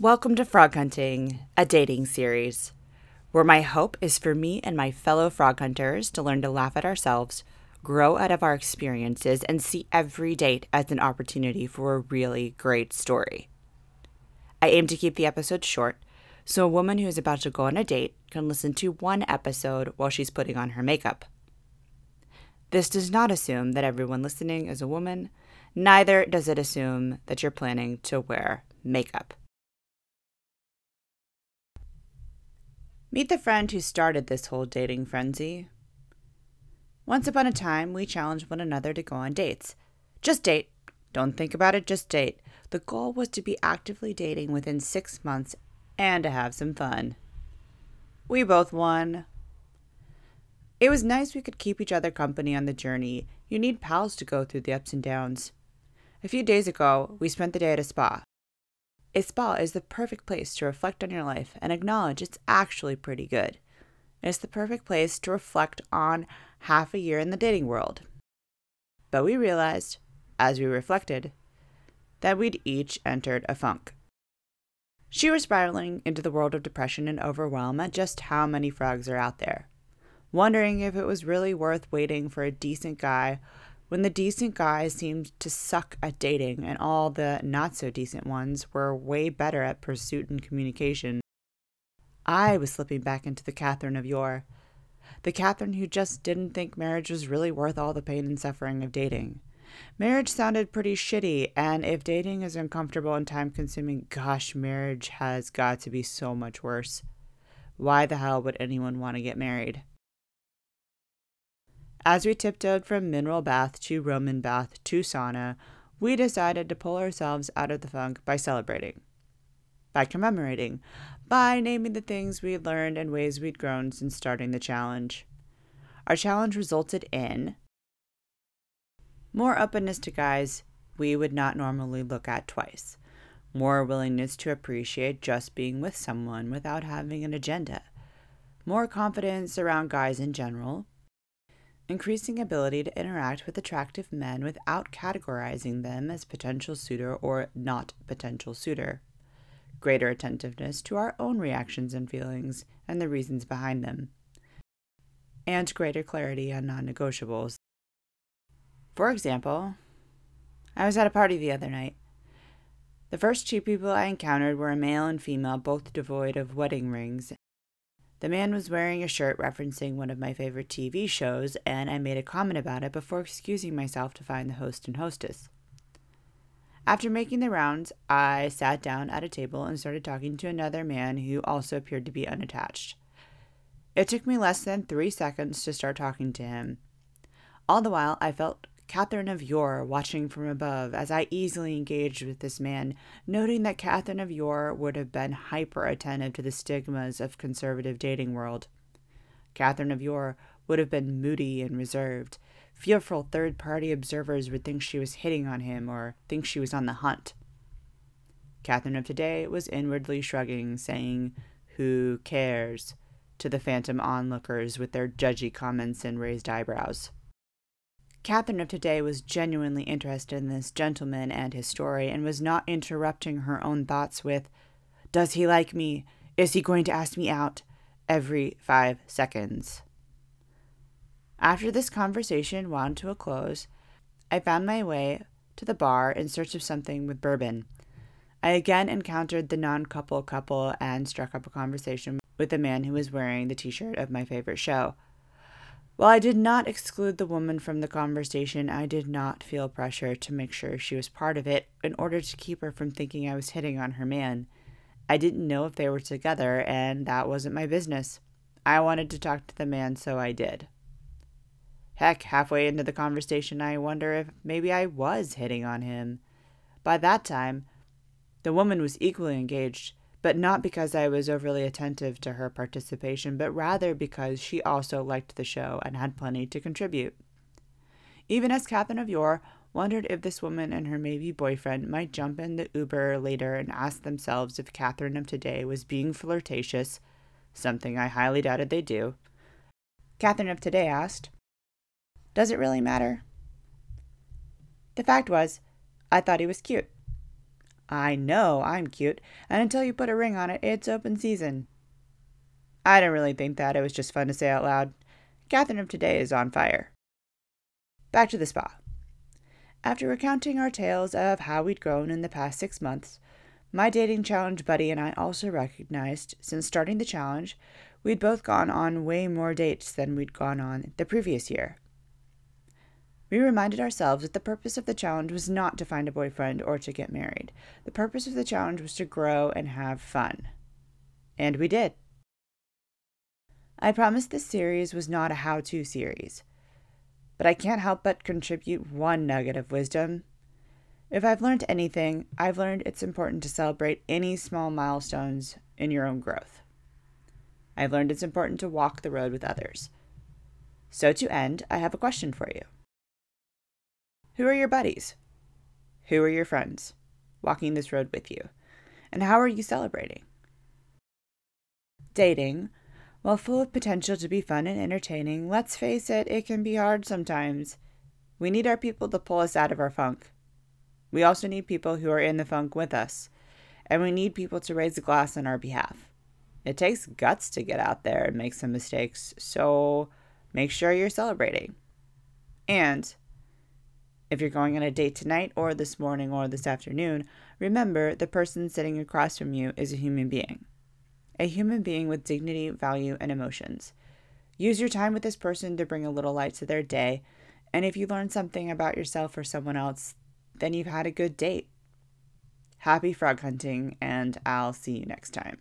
Welcome to Frog Hunting, a dating series, where my hope is for me and my fellow frog hunters to learn to laugh at ourselves, grow out of our experiences, and see every date as an opportunity for a really great story. I aim to keep the episodes short, so a woman who is about to go on a date can listen to one episode while she's putting on her makeup. This does not assume that everyone listening is a woman, neither does it assume that you're planning to wear makeup. Meet the friend who started this whole dating frenzy. Once upon a time, we challenged one another to go on dates. Just date. Don't think about it, just date. The goal was to be actively dating within six months and to have some fun. We both won. It was nice we could keep each other company on the journey. You need pals to go through the ups and downs. A few days ago, we spent the day at a spa. A spa is the perfect place to reflect on your life and acknowledge it's actually pretty good. It's the perfect place to reflect on half a year in the dating world. But we realized, as we reflected, that we'd each entered a funk. She was spiraling into the world of depression and overwhelm at just how many frogs are out there, wondering if it was really worth waiting for a decent guy when the decent guys seemed to suck at dating and all the not so decent ones were way better at pursuit and communication. I was slipping back into the Catherine of yore, the Catherine who just didn't think marriage was really worth all the pain and suffering of dating. Marriage sounded pretty shitty, and if dating is uncomfortable and time consuming, gosh, marriage has got to be so much worse. Why the hell would anyone want to get married? As we tiptoed from mineral bath to Roman bath to sauna, we decided to pull ourselves out of the funk by celebrating, by commemorating, by naming the things we'd learned and ways we'd grown since starting the challenge. Our challenge resulted in more openness to guys we would not normally look at twice, more willingness to appreciate just being with someone without having an agenda, more confidence around guys in general, increasing ability to interact with attractive men without categorizing them as potential suitor or not potential suitor, greater attentiveness to our own reactions and feelings and the reasons behind them, and greater clarity on non negotiables. For example, I was at a party the other night. The first two people I encountered were a male and female, both devoid of wedding rings, the man was wearing a shirt referencing one of my favorite TV shows, and I made a comment about it before excusing myself to find the host and hostess. After making the rounds, I sat down at a table and started talking to another man who also appeared to be unattached. It took me less than three seconds to start talking to him. All the while, I felt Catherine of yore watching from above as I easily engaged with this man, noting that Catherine of yore would have been hyper attentive to the stigmas of conservative dating world. Catherine of yore would have been moody and reserved. Fearful third party observers would think she was hitting on him or think she was on the hunt. Catherine of today was inwardly shrugging, saying, Who cares? to the phantom onlookers with their judgy comments and raised eyebrows. Catherine of today was genuinely interested in this gentleman and his story and was not interrupting her own thoughts with, Does he like me? Is he going to ask me out? every five seconds. After this conversation wound to a close, I found my way to the bar in search of something with bourbon. I again encountered the non couple couple and struck up a conversation with the man who was wearing the t shirt of my favorite show. While I did not exclude the woman from the conversation, I did not feel pressure to make sure she was part of it in order to keep her from thinking I was hitting on her man. I didn't know if they were together, and that wasn't my business. I wanted to talk to the man, so I did. Heck, halfway into the conversation, I wonder if maybe I was hitting on him. By that time, the woman was equally engaged but not because I was overly attentive to her participation, but rather because she also liked the show and had plenty to contribute. Even as Catherine of yore wondered if this woman and her maybe boyfriend might jump in the Uber later and ask themselves if Catherine of today was being flirtatious, something I highly doubted they do. Catherine of today asked, Does it really matter? The fact was, I thought he was cute. I know I'm cute, and until you put a ring on it, it's open season. I don't really think that. It was just fun to say out loud. Catherine of today is on fire. Back to the spa. After recounting our tales of how we'd grown in the past six months, my dating challenge buddy and I also recognized, since starting the challenge, we'd both gone on way more dates than we'd gone on the previous year. We reminded ourselves that the purpose of the challenge was not to find a boyfriend or to get married. The purpose of the challenge was to grow and have fun. And we did. I promised this series was not a how to series, but I can't help but contribute one nugget of wisdom. If I've learned anything, I've learned it's important to celebrate any small milestones in your own growth. I've learned it's important to walk the road with others. So, to end, I have a question for you Who are your buddies? Who are your friends walking this road with you? And how are you celebrating? Dating while full of potential to be fun and entertaining, let's face it, it can be hard sometimes. We need our people to pull us out of our funk. We also need people who are in the funk with us, and we need people to raise a glass on our behalf. It takes guts to get out there and make some mistakes, so make sure you're celebrating. And if you're going on a date tonight or this morning or this afternoon, remember the person sitting across from you is a human being a human being with dignity, value, and emotions. Use your time with this person to bring a little light to their day. And if you learn something about yourself or someone else, then you've had a good date. Happy frog hunting, and I'll see you next time.